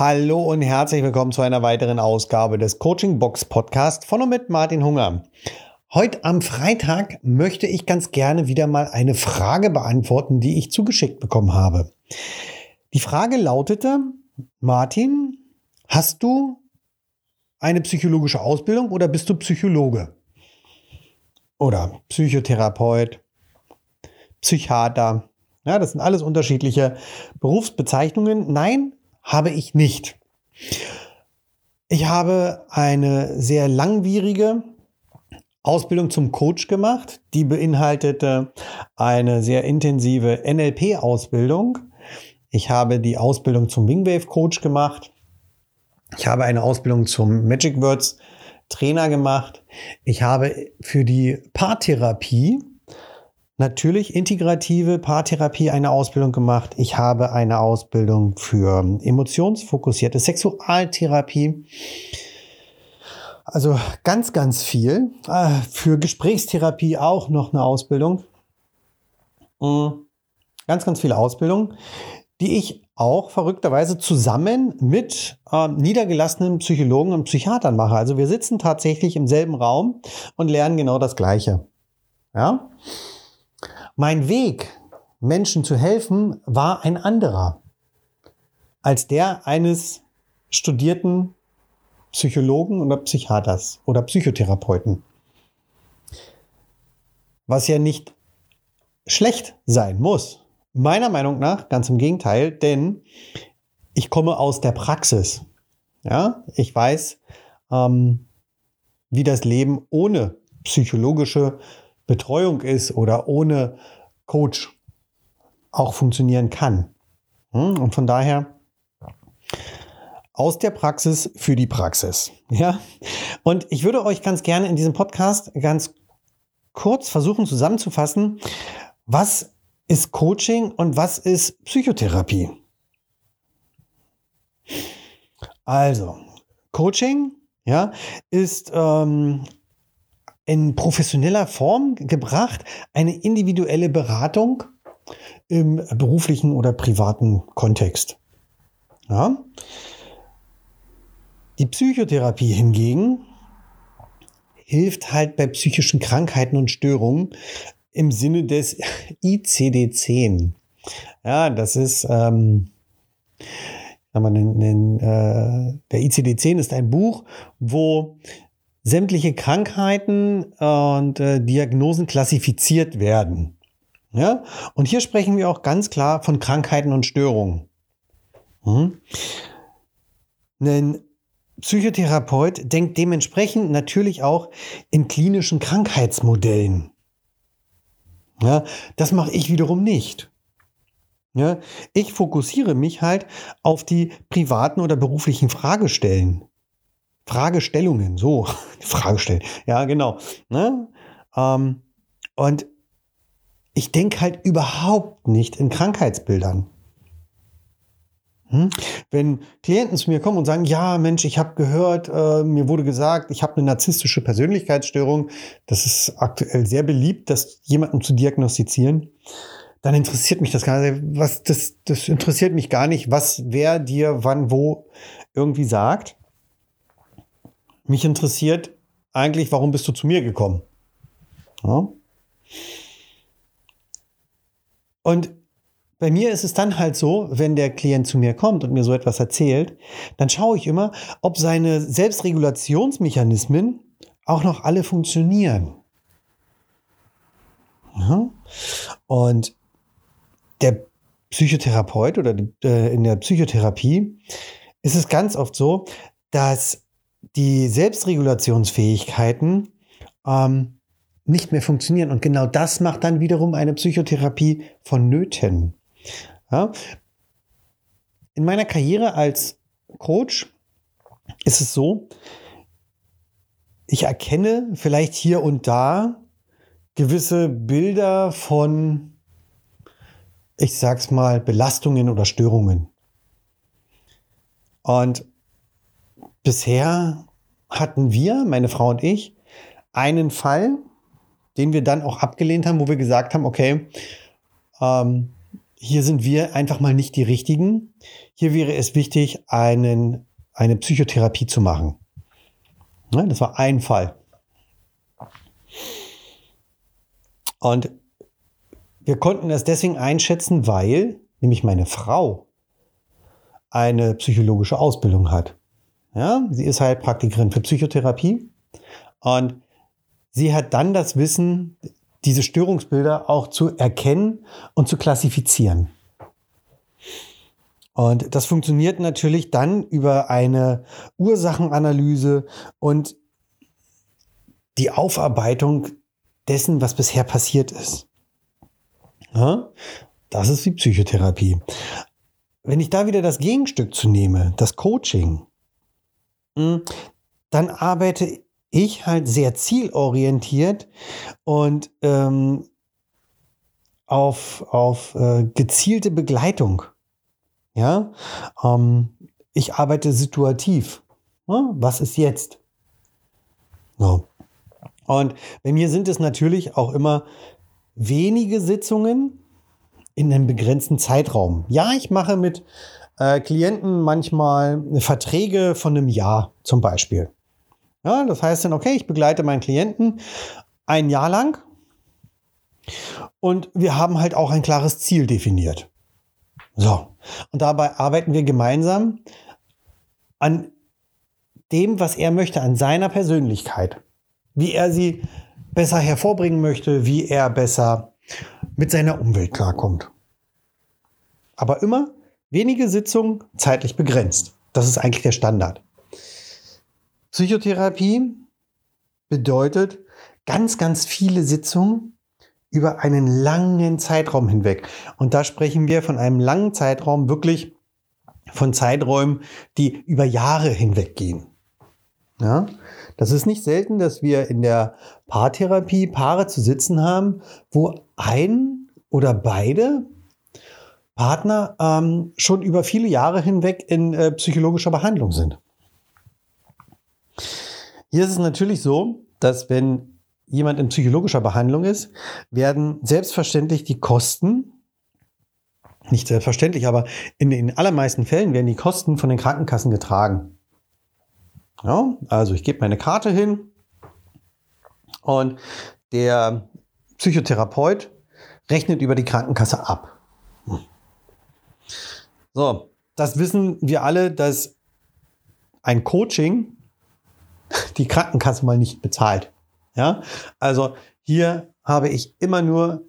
Hallo und herzlich willkommen zu einer weiteren Ausgabe des Coaching Box Podcast von und mit Martin Hunger. Heute am Freitag möchte ich ganz gerne wieder mal eine Frage beantworten, die ich zugeschickt bekommen habe. Die Frage lautete, Martin, hast du eine psychologische Ausbildung oder bist du Psychologe? Oder Psychotherapeut, Psychiater? Ja, das sind alles unterschiedliche Berufsbezeichnungen. Nein, habe ich nicht. Ich habe eine sehr langwierige Ausbildung zum Coach gemacht. Die beinhaltete eine sehr intensive NLP-Ausbildung. Ich habe die Ausbildung zum Wingwave Coach gemacht. Ich habe eine Ausbildung zum Magic Words Trainer gemacht. Ich habe für die Paartherapie natürlich integrative Paartherapie eine Ausbildung gemacht. Ich habe eine Ausbildung für emotionsfokussierte Sexualtherapie. Also ganz, ganz viel. Äh, für Gesprächstherapie auch noch eine Ausbildung. Mhm. Ganz, ganz viele Ausbildungen, die ich auch verrückterweise zusammen mit äh, niedergelassenen Psychologen und Psychiatern mache. Also wir sitzen tatsächlich im selben Raum und lernen genau das Gleiche. Ja? Mein Weg, Menschen zu helfen, war ein anderer als der eines studierten Psychologen oder Psychiaters oder Psychotherapeuten. Was ja nicht schlecht sein muss. Meiner Meinung nach ganz im Gegenteil, denn ich komme aus der Praxis. Ja, ich weiß, ähm, wie das Leben ohne psychologische Betreuung ist oder ohne Coach auch funktionieren kann. Hm? Und von daher aus der Praxis für die Praxis. Ja. Und ich würde euch ganz gerne in diesem Podcast ganz kurz versuchen zusammenzufassen, was ist Coaching und was ist Psychotherapie? Also, Coaching ja, ist ähm, in professioneller Form gebracht, eine individuelle Beratung im beruflichen oder privaten Kontext. Ja. Die Psychotherapie hingegen hilft halt bei psychischen Krankheiten und Störungen im Sinne des ICD-10. Ja, das ist ähm, den, den, äh, der ICD-10 ist ein Buch, wo sämtliche Krankheiten und äh, Diagnosen klassifiziert werden. Ja? Und hier sprechen wir auch ganz klar von Krankheiten und Störungen. Hm? Ein Psychotherapeut denkt dementsprechend natürlich auch in klinischen Krankheitsmodellen. Ja, das mache ich wiederum nicht. Ja, ich fokussiere mich halt auf die privaten oder beruflichen Fragestellen. Fragestellungen, so, Frage stellen. Ja, genau. Ne? Ähm, und ich denke halt überhaupt nicht in Krankheitsbildern. Hm? Wenn Klienten zu mir kommen und sagen, ja, Mensch, ich habe gehört, äh, mir wurde gesagt, ich habe eine narzisstische Persönlichkeitsstörung, das ist aktuell sehr beliebt, das jemanden zu diagnostizieren, dann interessiert mich das gar nicht. Was, das, das interessiert mich gar nicht, was wer dir wann wo irgendwie sagt. Mich interessiert eigentlich, warum bist du zu mir gekommen? Ja. Und bei mir ist es dann halt so, wenn der Klient zu mir kommt und mir so etwas erzählt, dann schaue ich immer, ob seine Selbstregulationsmechanismen auch noch alle funktionieren. Ja. Und der Psychotherapeut oder äh, in der Psychotherapie ist es ganz oft so, dass die Selbstregulationsfähigkeiten ähm, nicht mehr funktionieren. Und genau das macht dann wiederum eine Psychotherapie vonnöten. Ja? In meiner Karriere als Coach ist es so, ich erkenne vielleicht hier und da gewisse Bilder von, ich sag's mal, Belastungen oder Störungen. Und bisher hatten wir, meine Frau und ich, einen Fall, den wir dann auch abgelehnt haben, wo wir gesagt haben, okay, ähm, hier sind wir einfach mal nicht die Richtigen. Hier wäre es wichtig, einen, eine Psychotherapie zu machen. Ne, das war ein Fall. Und wir konnten das deswegen einschätzen, weil nämlich meine Frau eine psychologische Ausbildung hat. Ja, sie ist halt Praktikerin für Psychotherapie und sie hat dann das Wissen, diese Störungsbilder auch zu erkennen und zu klassifizieren. Und das funktioniert natürlich dann über eine Ursachenanalyse und die Aufarbeitung dessen, was bisher passiert ist. Ja, das ist die Psychotherapie. Wenn ich da wieder das Gegenstück zu nehme, das Coaching, dann arbeite ich halt sehr zielorientiert und ähm, auf, auf äh, gezielte Begleitung. Ja, ähm, ich arbeite situativ. Ja, was ist jetzt? So. Und bei mir sind es natürlich auch immer wenige Sitzungen in einem begrenzten Zeitraum. Ja, ich mache mit äh, Klienten manchmal Verträge von einem Jahr zum Beispiel. Ja, das heißt dann, okay, ich begleite meinen Klienten ein Jahr lang und wir haben halt auch ein klares Ziel definiert. So, und dabei arbeiten wir gemeinsam an dem, was er möchte, an seiner Persönlichkeit wie er sie besser hervorbringen möchte, wie er besser mit seiner Umwelt klarkommt. Aber immer wenige Sitzungen zeitlich begrenzt. Das ist eigentlich der Standard. Psychotherapie bedeutet ganz, ganz viele Sitzungen über einen langen Zeitraum hinweg. Und da sprechen wir von einem langen Zeitraum wirklich von Zeiträumen, die über Jahre hinweg gehen. Ja? Das ist nicht selten, dass wir in der Paartherapie Paare zu sitzen haben, wo ein oder beide Partner ähm, schon über viele Jahre hinweg in äh, psychologischer Behandlung sind. Hier ist es natürlich so, dass wenn jemand in psychologischer Behandlung ist, werden selbstverständlich die Kosten, nicht selbstverständlich, aber in den allermeisten Fällen werden die Kosten von den Krankenkassen getragen. Ja, also ich gebe meine Karte hin und der Psychotherapeut rechnet über die Krankenkasse ab. So, das wissen wir alle, dass ein Coaching die Krankenkasse mal nicht bezahlt. Ja, also hier habe ich immer nur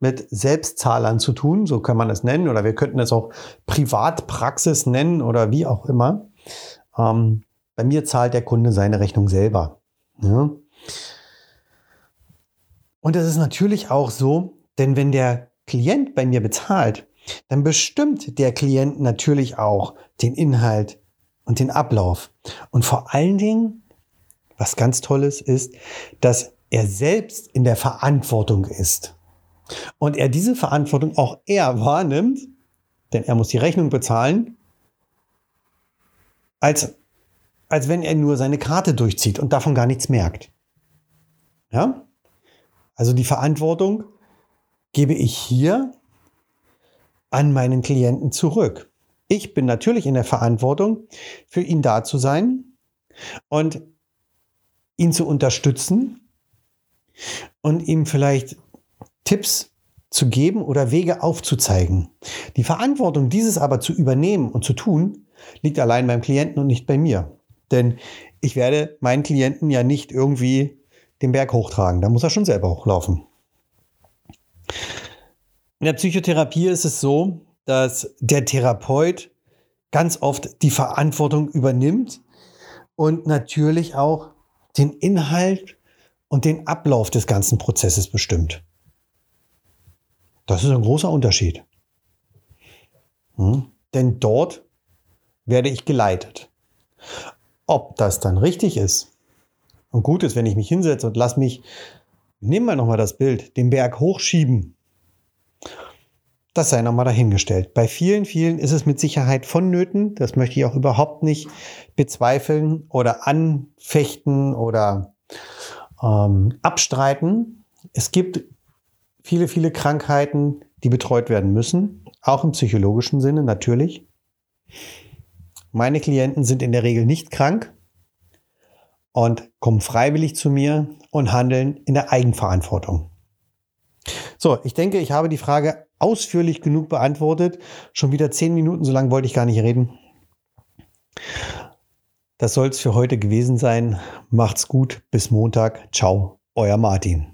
mit Selbstzahlern zu tun, so kann man es nennen, oder wir könnten es auch Privatpraxis nennen oder wie auch immer. Ähm, bei mir zahlt der Kunde seine Rechnung selber. Ja. Und das ist natürlich auch so, denn wenn der Klient bei mir bezahlt, dann bestimmt der Klient natürlich auch den Inhalt und den Ablauf. Und vor allen Dingen, was ganz Tolles ist, dass er selbst in der Verantwortung ist. Und er diese Verantwortung auch er wahrnimmt, denn er muss die Rechnung bezahlen, als als wenn er nur seine Karte durchzieht und davon gar nichts merkt. Ja? Also die Verantwortung gebe ich hier an meinen Klienten zurück. Ich bin natürlich in der Verantwortung, für ihn da zu sein und ihn zu unterstützen und ihm vielleicht Tipps zu geben oder Wege aufzuzeigen. Die Verantwortung, dieses aber zu übernehmen und zu tun, liegt allein beim Klienten und nicht bei mir. Denn ich werde meinen Klienten ja nicht irgendwie den Berg hochtragen. Da muss er schon selber hochlaufen. In der Psychotherapie ist es so, dass der Therapeut ganz oft die Verantwortung übernimmt und natürlich auch den Inhalt und den Ablauf des ganzen Prozesses bestimmt. Das ist ein großer Unterschied. Hm? Denn dort werde ich geleitet. Ob das dann richtig ist und gut ist, wenn ich mich hinsetze und lass mich, nehmen wir nochmal das Bild, den Berg hochschieben. Das sei nochmal dahingestellt. Bei vielen, vielen ist es mit Sicherheit vonnöten. Das möchte ich auch überhaupt nicht bezweifeln oder anfechten oder ähm, abstreiten. Es gibt viele, viele Krankheiten, die betreut werden müssen. auch im psychologischen Sinne natürlich. Meine Klienten sind in der Regel nicht krank und kommen freiwillig zu mir und handeln in der Eigenverantwortung. So, ich denke, ich habe die Frage ausführlich genug beantwortet. Schon wieder zehn Minuten, so lange wollte ich gar nicht reden. Das soll es für heute gewesen sein. Macht's gut. Bis Montag. Ciao. Euer Martin.